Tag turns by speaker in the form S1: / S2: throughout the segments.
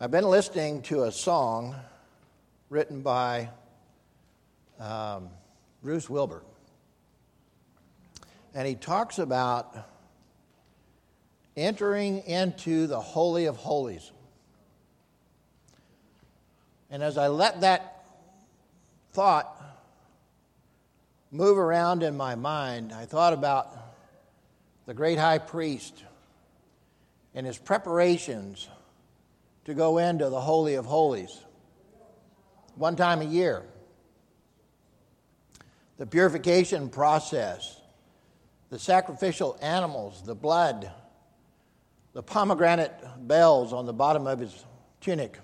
S1: I've been listening to a song written by um, Bruce Wilbur. And he talks about entering into the Holy of Holies. And as I let that thought move around in my mind, I thought about the great high priest and his preparations to go into the Holy of Holies one time a year. The purification process, the sacrificial animals, the blood, the pomegranate bells on the bottom of his tunic,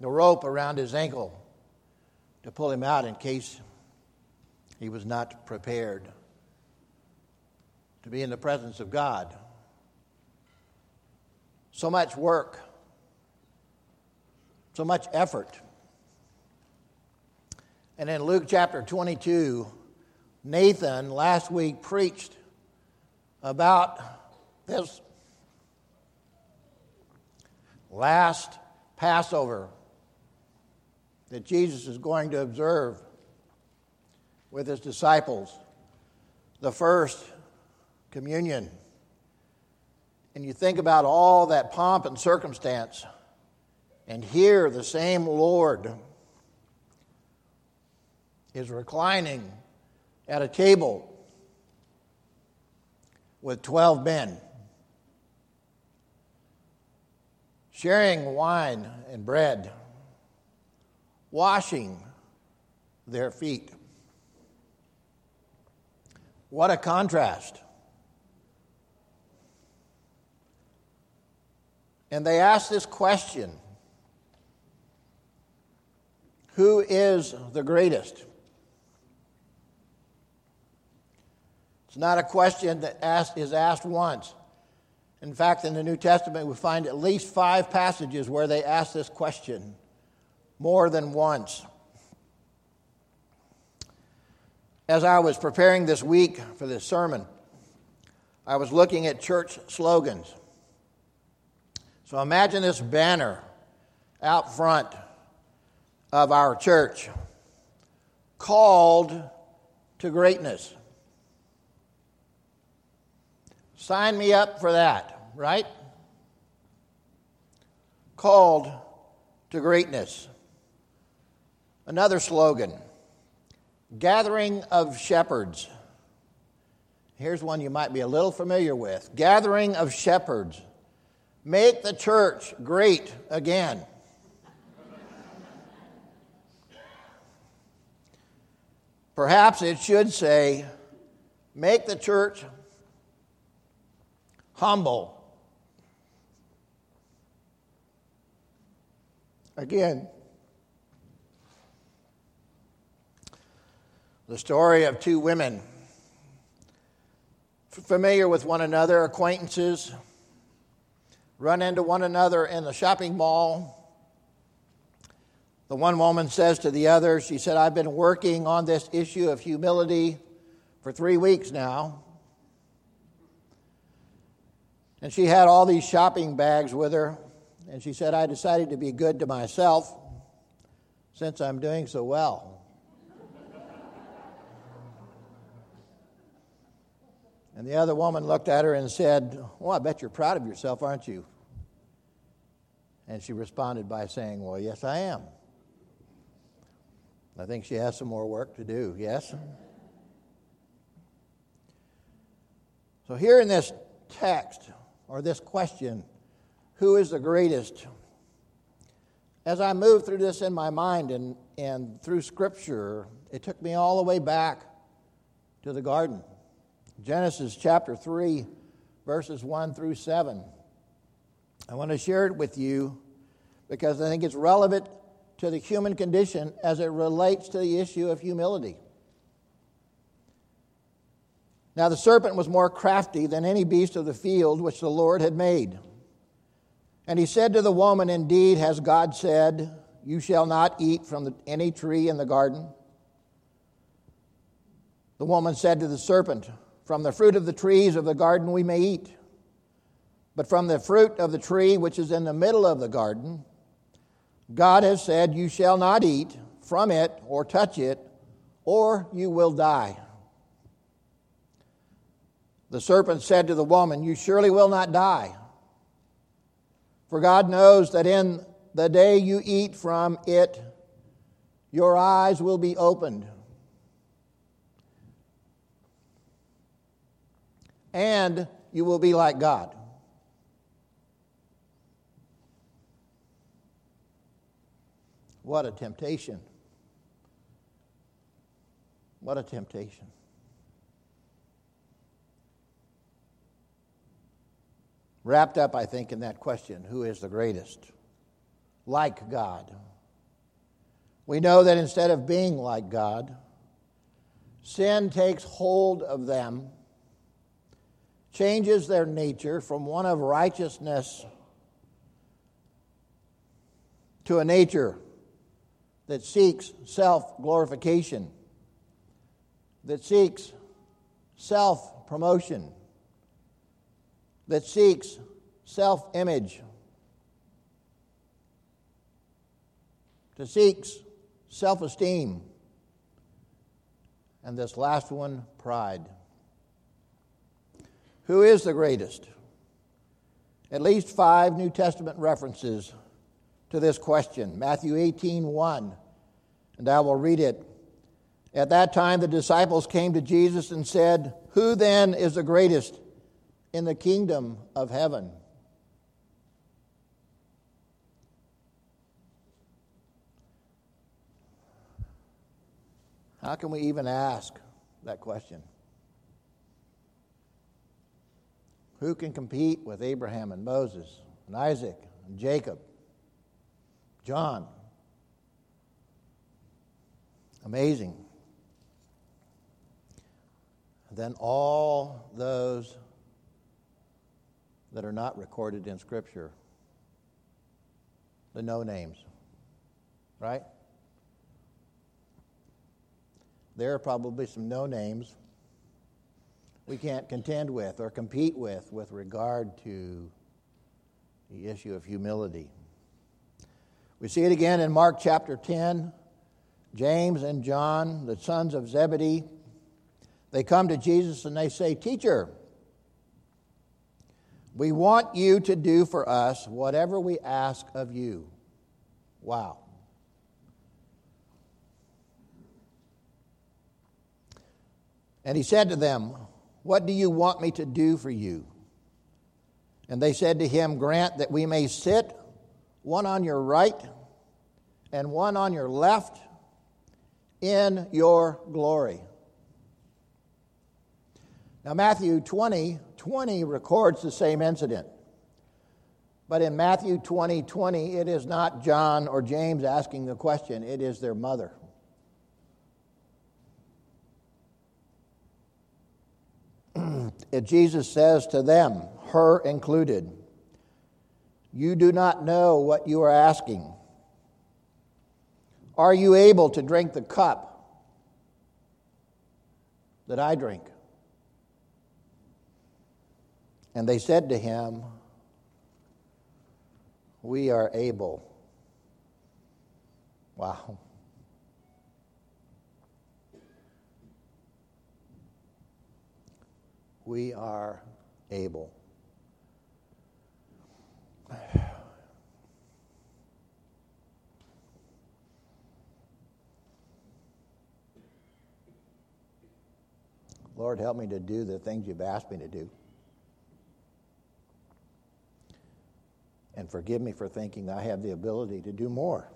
S1: the rope around his ankle to pull him out in case he was not prepared to be in the presence of God. So much work, so much effort. And in Luke chapter 22, Nathan last week preached about this last Passover that Jesus is going to observe with his disciples, the first communion. And you think about all that pomp and circumstance, and here the same Lord is reclining at a table with 12 men, sharing wine and bread, washing their feet. What a contrast. And they ask this question Who is the greatest? It's not a question that is asked once. In fact, in the New Testament, we find at least five passages where they ask this question more than once. As I was preparing this week for this sermon, I was looking at church slogans. So imagine this banner out front of our church called to greatness. Sign me up for that, right? Called to greatness. Another slogan Gathering of Shepherds. Here's one you might be a little familiar with Gathering of Shepherds. Make the church great again. Perhaps it should say, Make the church humble. Again, the story of two women familiar with one another, acquaintances, run into one another in the shopping mall. The one woman says to the other, She said, I've been working on this issue of humility for three weeks now. And she had all these shopping bags with her. And she said, I decided to be good to myself since I'm doing so well. And the other woman looked at her and said, Well, I bet you're proud of yourself, aren't you? And she responded by saying, Well, yes, I am. I think she has some more work to do, yes? So, here in this text, or this question, who is the greatest? As I moved through this in my mind and, and through Scripture, it took me all the way back to the garden. Genesis chapter 3, verses 1 through 7. I want to share it with you because I think it's relevant to the human condition as it relates to the issue of humility. Now the serpent was more crafty than any beast of the field which the Lord had made. And he said to the woman, Indeed, has God said, You shall not eat from the, any tree in the garden? The woman said to the serpent, from the fruit of the trees of the garden we may eat. But from the fruit of the tree which is in the middle of the garden, God has said, You shall not eat from it or touch it, or you will die. The serpent said to the woman, You surely will not die. For God knows that in the day you eat from it, your eyes will be opened. And you will be like God. What a temptation. What a temptation. Wrapped up, I think, in that question who is the greatest? Like God. We know that instead of being like God, sin takes hold of them, changes their nature from one of righteousness to a nature that seeks self glorification, that seeks self promotion, that seeks self image, to seeks self esteem, and this last one, pride. Who is the greatest? At least five New Testament references to this question. Matthew 18 1, and I will read it. At that time, the disciples came to Jesus and said, Who then is the greatest in the kingdom of heaven? How can we even ask that question? Who can compete with Abraham and Moses and Isaac and Jacob, John? Amazing. Then all those that are not recorded in Scripture, the no names, right? there are probably some no names we can't contend with or compete with with regard to the issue of humility. We see it again in Mark chapter 10. James and John, the sons of Zebedee, they come to Jesus and they say, Teacher, we want you to do for us whatever we ask of you. Wow. And he said to them, What do you want me to do for you? And they said to him, Grant that we may sit one on your right and one on your left in your glory. Now, Matthew 20 20 records the same incident. But in Matthew 20 20, it is not John or James asking the question, it is their mother. Jesus says to them, her included, You do not know what you are asking. Are you able to drink the cup that I drink? And they said to him, We are able. Wow. we are able. Lord, help me to do the things you've asked me to do. And forgive me for thinking I have the ability to do more.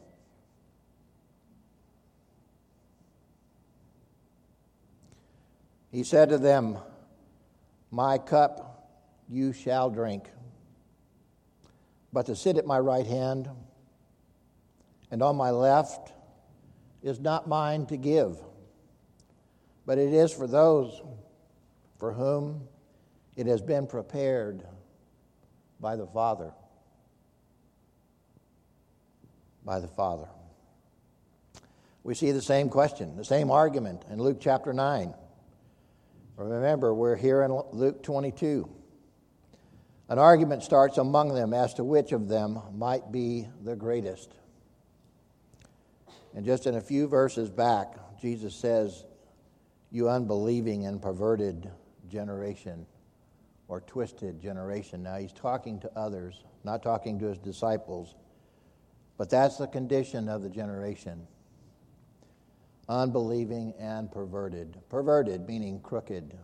S1: He said to them, my cup you shall drink. But to sit at my right hand and on my left is not mine to give, but it is for those for whom it has been prepared by the Father. By the Father. We see the same question, the same argument in Luke chapter 9. Remember, we're here in Luke 22. An argument starts among them as to which of them might be the greatest. And just in a few verses back, Jesus says, You unbelieving and perverted generation, or twisted generation. Now, he's talking to others, not talking to his disciples, but that's the condition of the generation unbelieving and perverted. Perverted meaning crooked.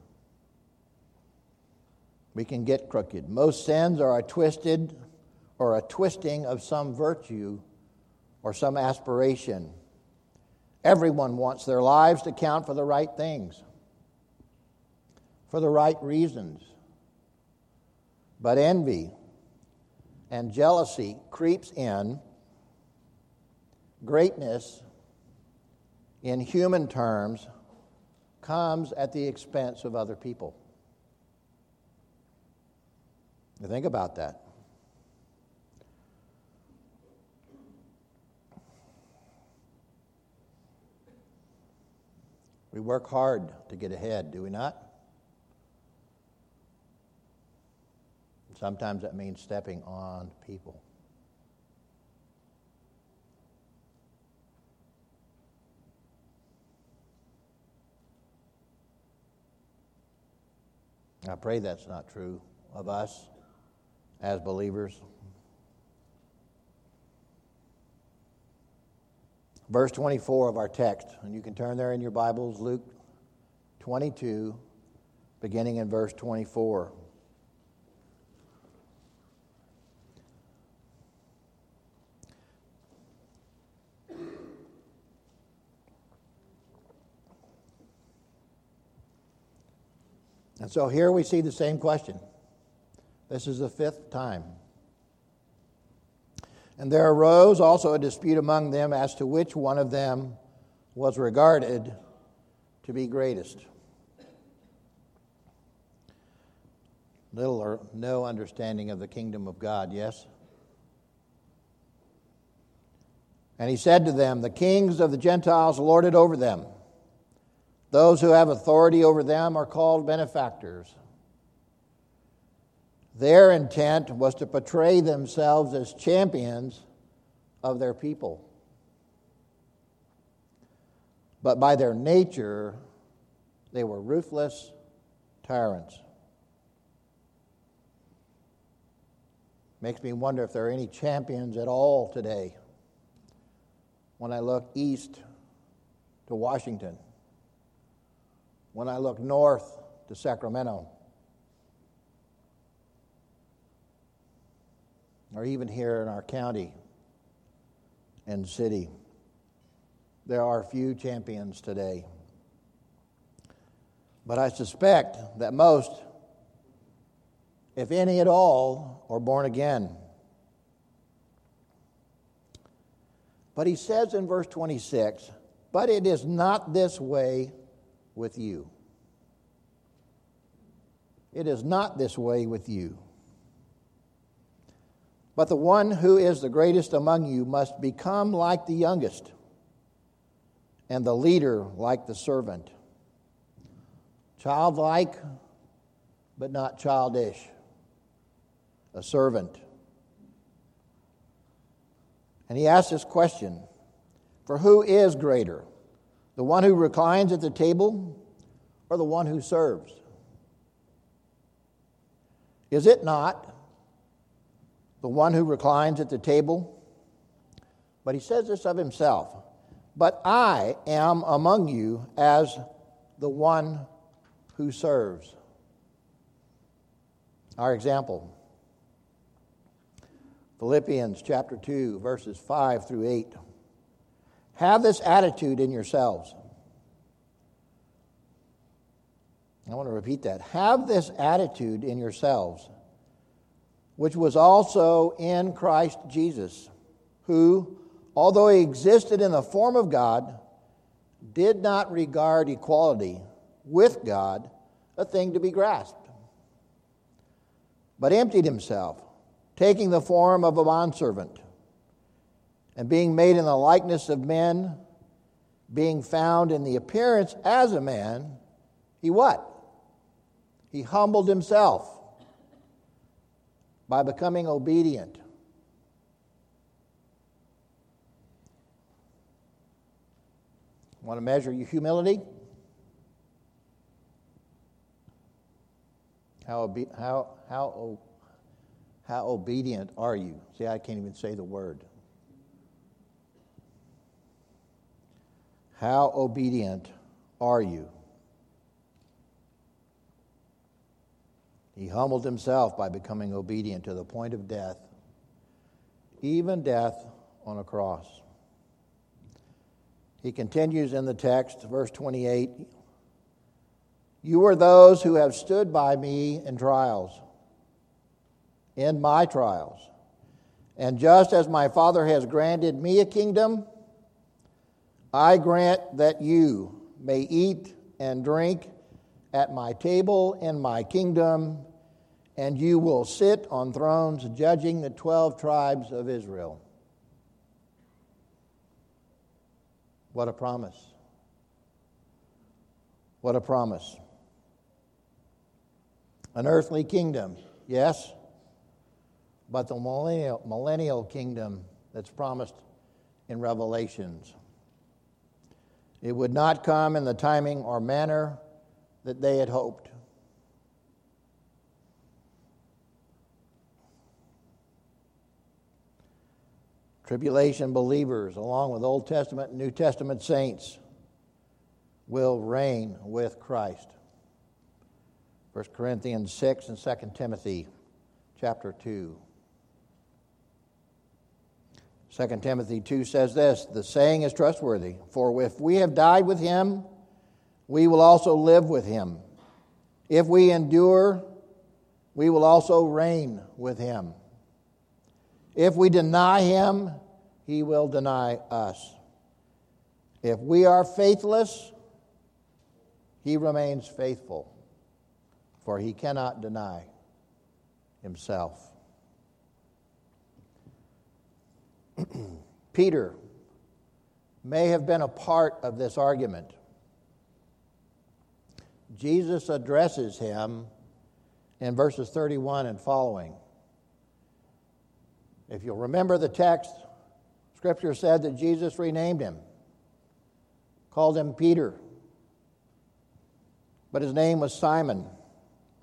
S1: We can get crooked. Most sins are a twisted or a twisting of some virtue or some aspiration. Everyone wants their lives to count for the right things, for the right reasons. But envy and jealousy creeps in. Greatness, in human terms, comes at the expense of other people. think about that. We work hard to get ahead, do we not? Sometimes that means stepping on people. I pray that's not true of us as believers. Verse 24 of our text, and you can turn there in your Bibles, Luke 22, beginning in verse 24. And so here we see the same question. This is the fifth time. And there arose also a dispute among them as to which one of them was regarded to be greatest. Little or no understanding of the kingdom of God, yes? And he said to them, The kings of the Gentiles lord it over them. Those who have authority over them are called benefactors. Their intent was to portray themselves as champions of their people. But by their nature, they were ruthless tyrants. Makes me wonder if there are any champions at all today. When I look east to Washington, when I look north to Sacramento, or even here in our county and city. There are few champions today. But I suspect that most, if any at all, are born again. But he says in verse 26 But it is not this way with you. It is not this way with you. But the one who is the greatest among you must become like the youngest, and the leader like the servant. Childlike, but not childish. A servant. And he asks this question For who is greater? The one who reclines at the table or the one who serves? Is it not? The one who reclines at the table. But he says this of himself But I am among you as the one who serves. Our example Philippians chapter 2, verses 5 through 8. Have this attitude in yourselves. I want to repeat that. Have this attitude in yourselves which was also in Christ Jesus, who, although he existed in the form of God, did not regard equality with God a thing to be grasped, but emptied himself, taking the form of a bondservant, and being made in the likeness of men, being found in the appearance as a man, he what? He humbled himself by becoming obedient. Want to measure your humility? How, how, how, how obedient are you? See, I can't even say the word. How obedient are you? He humbled himself by becoming obedient to the point of death, even death on a cross. He continues in the text, verse 28 You are those who have stood by me in trials, in my trials. And just as my Father has granted me a kingdom, I grant that you may eat and drink at my table in my kingdom, and you will sit on thrones judging the 12 tribes of Israel. What a promise! What a promise. An earthly kingdom, yes, but the millennial, millennial kingdom that's promised in Revelations. It would not come in the timing or manner that they had hoped. Tribulation believers, along with Old Testament and New Testament saints, will reign with Christ. 1 Corinthians 6 and 2 Timothy chapter 2. 2 Timothy 2 says this The saying is trustworthy, for if we have died with him, we will also live with him. If we endure, we will also reign with him. If we deny him, he will deny us. If we are faithless, he remains faithful, for he cannot deny himself. Peter may have been a part of this argument. Jesus addresses him in verses 31 and following. If you'll remember the text, Scripture said that Jesus renamed him, called him Peter, but his name was Simon.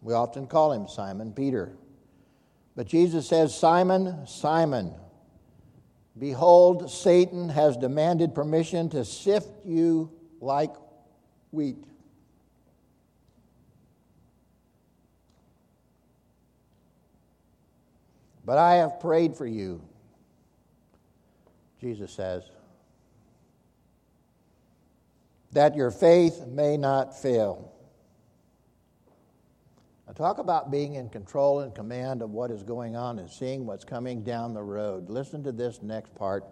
S1: We often call him Simon Peter. But Jesus says, Simon, Simon, Behold, Satan has demanded permission to sift you like wheat. But I have prayed for you, Jesus says, that your faith may not fail. Now, talk about being in control and command of what is going on and seeing what's coming down the road. Listen to this next part.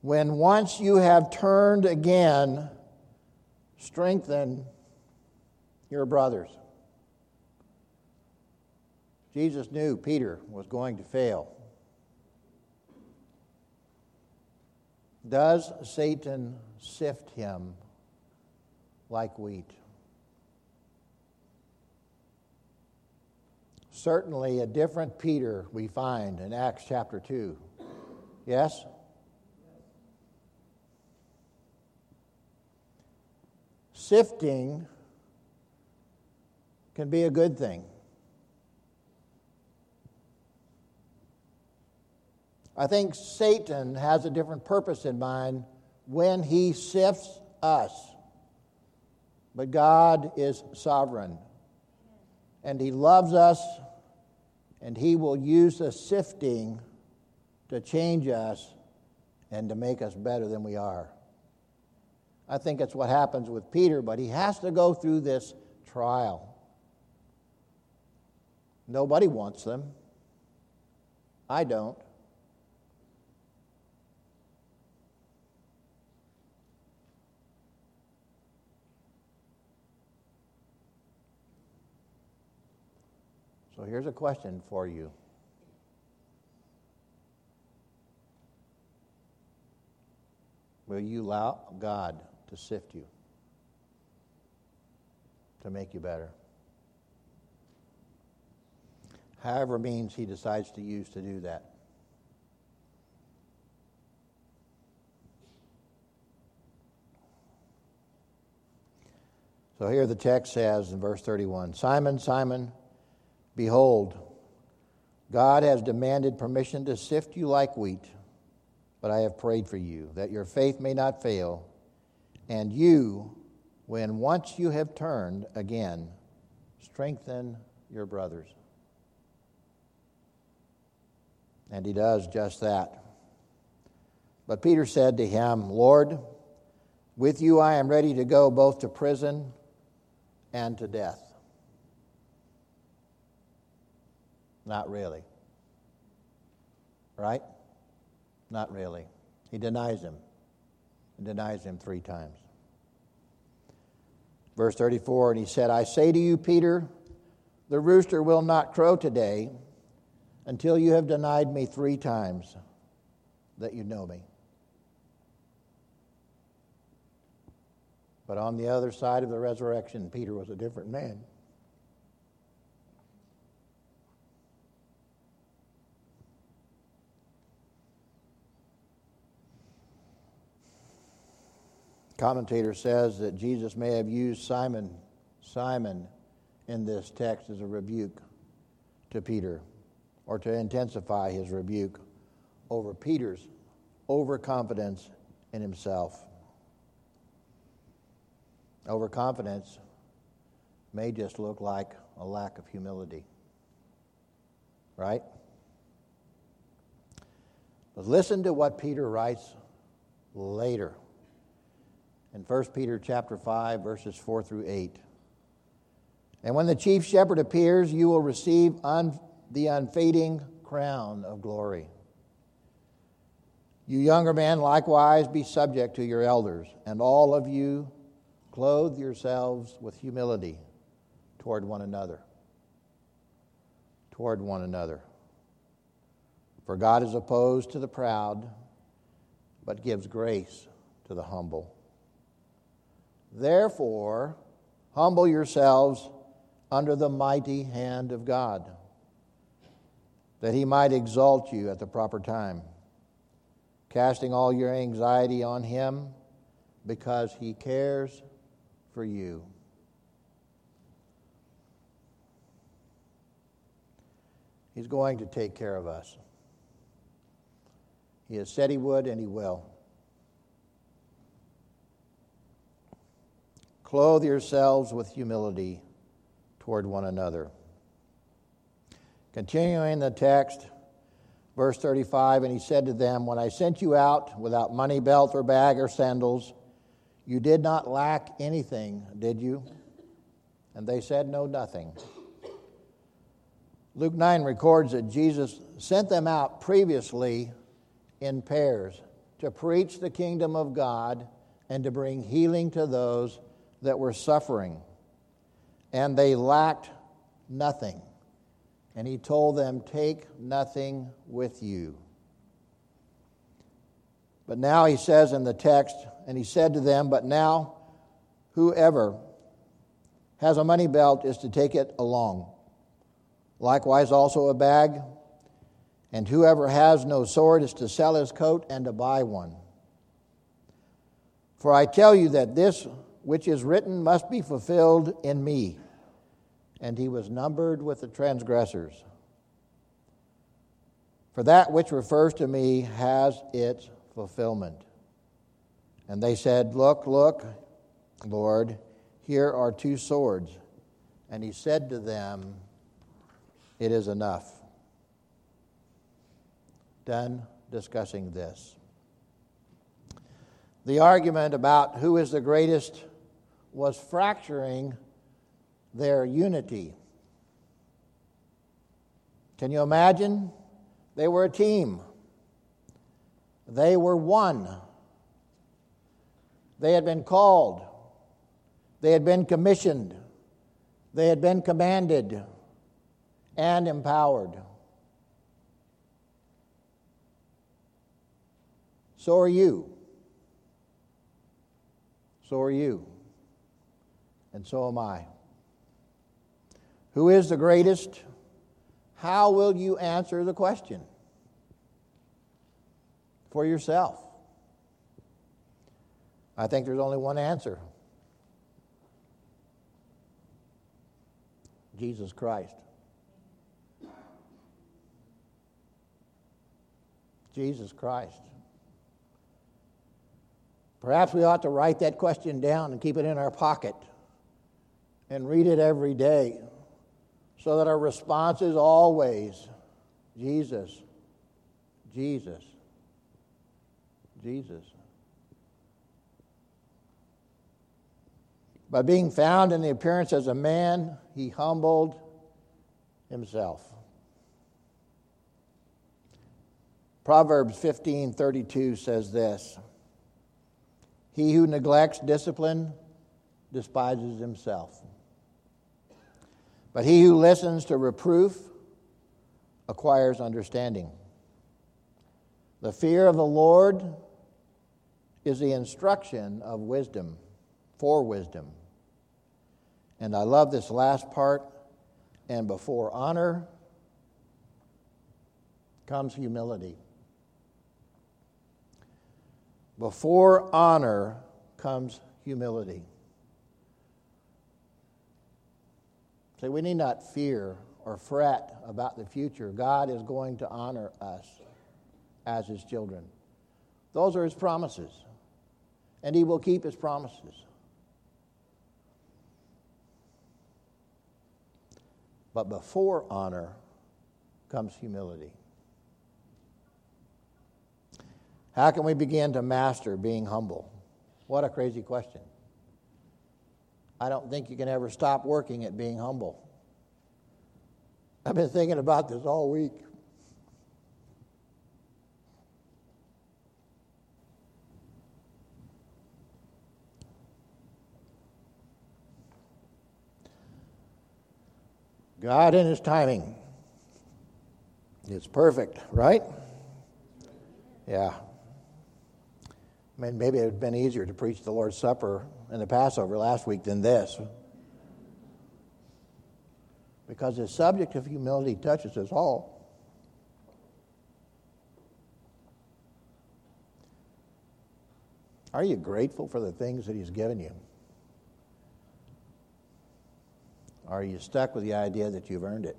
S1: When once you have turned again, strengthen your brothers. Jesus knew Peter was going to fail. Does Satan sift him like wheat? Certainly a different Peter we find in Acts chapter 2. Yes? Sifting can be a good thing. I think Satan has a different purpose in mind when he sifts us. But God is sovereign. And he loves us and He will use the sifting to change us and to make us better than we are. I think that's what happens with Peter, but he has to go through this trial. Nobody wants them. I don't. So here's a question for you. Will you allow God to sift you, to make you better? however means he decides to use to do that. So here the text says in verse 31 Simon, Simon, behold, God has demanded permission to sift you like wheat, but I have prayed for you, that your faith may not fail, and you, when once you have turned again, strengthen your brothers. And he does just that. But Peter said to him, Lord, with you I am ready to go both to prison and to death. Not really. Right? Not really. He denies him. He denies him three times. Verse 34 And he said, I say to you, Peter, the rooster will not crow today until you have denied me three times that you know me. But on the other side of the resurrection, Peter was a different man. Commentator says that Jesus may have used Simon, Simon in this text as a rebuke to Peter or to intensify his rebuke over Peter's overconfidence in himself. Overconfidence may just look like a lack of humility. Right? But listen to what Peter writes later in 1 Peter chapter 5 verses 4 through 8. And when the chief shepherd appears, you will receive un- the unfading crown of glory. You younger men likewise be subject to your elders, and all of you Clothe yourselves with humility toward one another. Toward one another. For God is opposed to the proud, but gives grace to the humble. Therefore, humble yourselves under the mighty hand of God, that he might exalt you at the proper time, casting all your anxiety on him because he cares for you. He's going to take care of us. He has said he would, and he will. Clothe yourselves with humility toward one another. Continuing the text, verse 35 And he said to them, When I sent you out without money belt or bag or sandals, you did not lack anything, did you? And they said, No, nothing. Luke 9 records that Jesus sent them out previously in pairs to preach the kingdom of God and to bring healing to those that were suffering. And they lacked nothing. And he told them, Take nothing with you. But now he says in the text, and he said to them, But now whoever has a money belt is to take it along. Likewise, also a bag. And whoever has no sword is to sell his coat and to buy one. For I tell you that this which is written must be fulfilled in me. And he was numbered with the transgressors. For that which refers to me has its fulfillment. And they said, Look, look, Lord, here are two swords. And he said to them, It is enough. Done discussing this. The argument about who is the greatest was fracturing their unity. Can you imagine? They were a team. They were one. They had been called. They had been commissioned. They had been commanded and empowered. So are you. So are you. And so am I. Who is the greatest? How will you answer the question? For yourself. I think there's only one answer Jesus Christ. Jesus Christ. Perhaps we ought to write that question down and keep it in our pocket and read it every day so that our response is always Jesus, Jesus, Jesus. By being found in the appearance as a man, he humbled himself. Proverbs 15:32 says this: He who neglects discipline despises himself. But he who listens to reproof acquires understanding. The fear of the Lord is the instruction of wisdom, for wisdom. And I love this last part. And before honor comes humility. Before honor comes humility. Say, we need not fear or fret about the future. God is going to honor us as His children. Those are His promises, and He will keep His promises. But before honor comes humility. How can we begin to master being humble? What a crazy question. I don't think you can ever stop working at being humble. I've been thinking about this all week. God in His timing. It's perfect, right? Yeah. I mean, maybe it would have been easier to preach the Lord's Supper and the Passover last week than this. Because the subject of humility touches us all. Are you grateful for the things that He's given you? Are you stuck with the idea that you've earned it?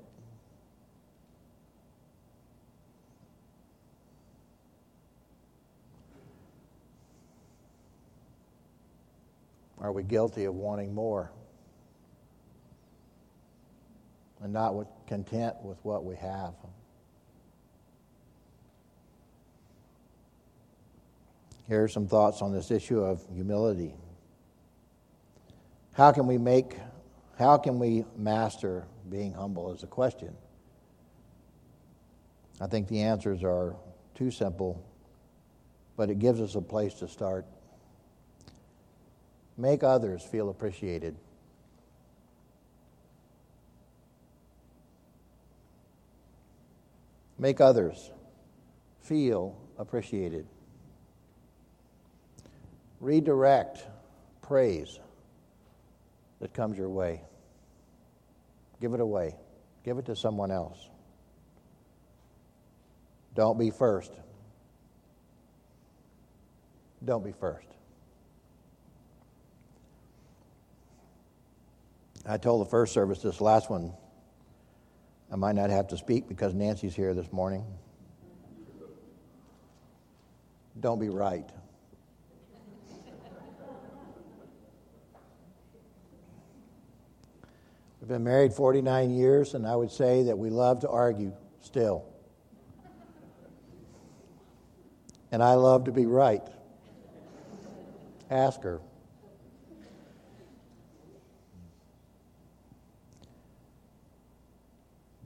S1: Are we guilty of wanting more and not content with what we have? Here are some thoughts on this issue of humility. How can we make, how can we master being humble is a question. I think the answers are too simple, but it gives us a place to start. Make others feel appreciated. Make others feel appreciated. Redirect praise that comes your way. Give it away, give it to someone else. Don't be first. Don't be first. I told the first service this last one, I might not have to speak because Nancy's here this morning. Don't be right. We've been married 49 years, and I would say that we love to argue still. And I love to be right. Ask her.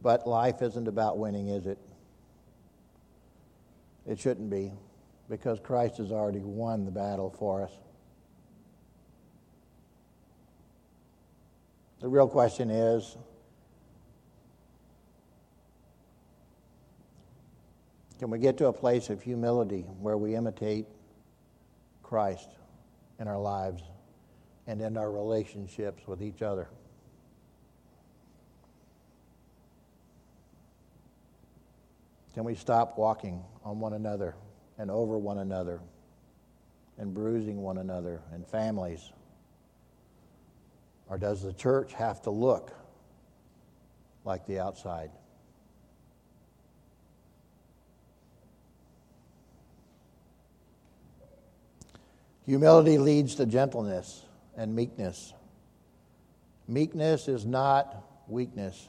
S1: But life isn't about winning, is it? It shouldn't be, because Christ has already won the battle for us. The real question is can we get to a place of humility where we imitate Christ in our lives and in our relationships with each other? Can we stop walking on one another and over one another and bruising one another and families? Or does the church have to look like the outside? Humility leads to gentleness and meekness. Meekness is not weakness,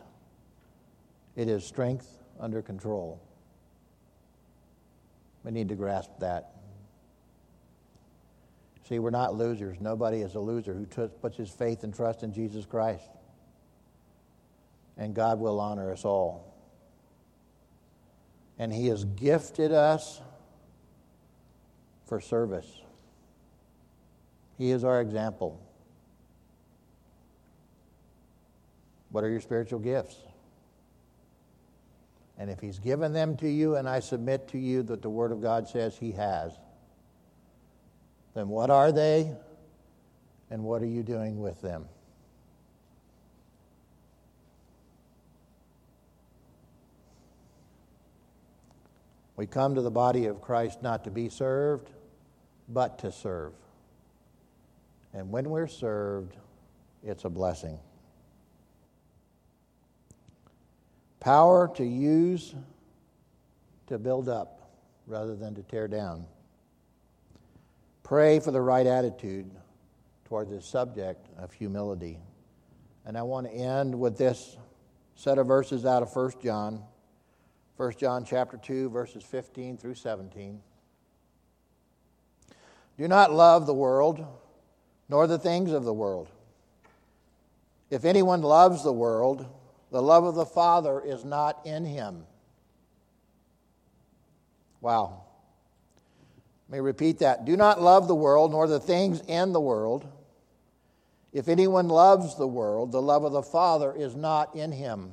S1: it is strength under control. We need to grasp that. See, we're not losers. Nobody is a loser who puts his faith and trust in Jesus Christ. And God will honor us all. And He has gifted us for service. He is our example. What are your spiritual gifts? And if He's given them to you, and I submit to you that the Word of God says He has, then what are they and what are you doing with them? We come to the body of Christ not to be served, but to serve. And when we're served, it's a blessing. Power to use to build up rather than to tear down. Pray for the right attitude toward the subject of humility. And I want to end with this set of verses out of 1 John. 1 John chapter 2 verses 15 through 17. Do not love the world nor the things of the world. If anyone loves the world, the love of the Father is not in him. Wow. Let me repeat that. Do not love the world nor the things in the world. If anyone loves the world, the love of the Father is not in him.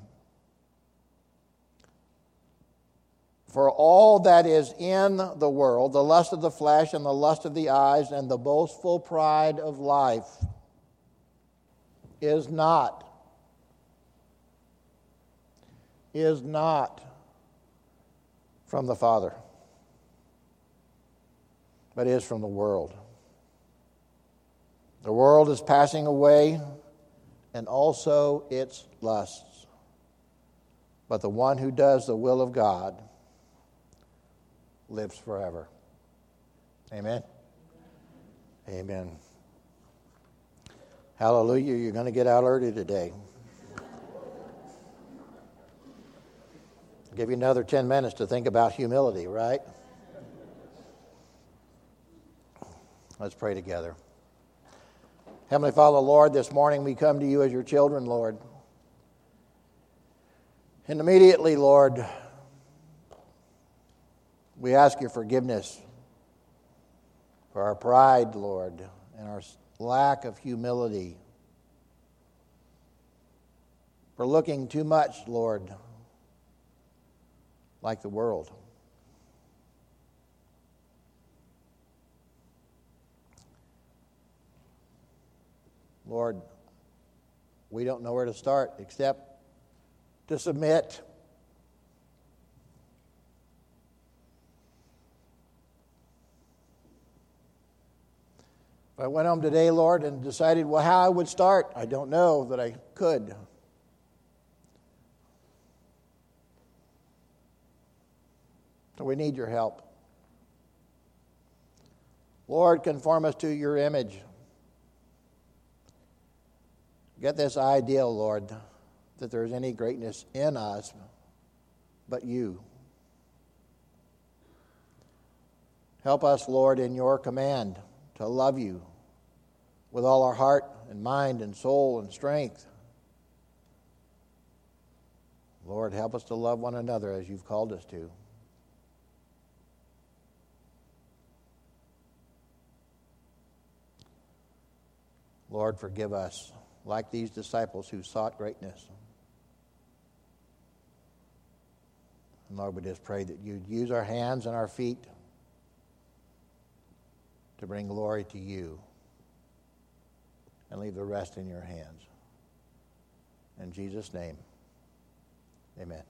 S1: For all that is in the world, the lust of the flesh and the lust of the eyes and the boastful pride of life, is not, is not from the Father, but is from the world. The world is passing away and also its lusts. But the one who does the will of God, lives forever. Amen? Amen. Hallelujah. You're going to get out early today. I'll give you another 10 minutes to think about humility, right? Let's pray together. Heavenly Father, Lord, this morning we come to you as your children, Lord. And immediately, Lord, we ask your forgiveness for our pride, Lord, and our lack of humility. For looking too much, Lord, like the world. Lord, we don't know where to start except to submit If I went home today, Lord, and decided, well, how I would start, I don't know that I could. We need your help. Lord, conform us to your image. Get this ideal, Lord, that there's any greatness in us but you. Help us, Lord, in your command to love you with all our heart and mind and soul and strength. Lord, help us to love one another as you've called us to. Lord, forgive us, like these disciples who sought greatness. And Lord, we just pray that you'd use our hands and our feet to bring glory to you and leave the rest in your hands. In Jesus' name, amen.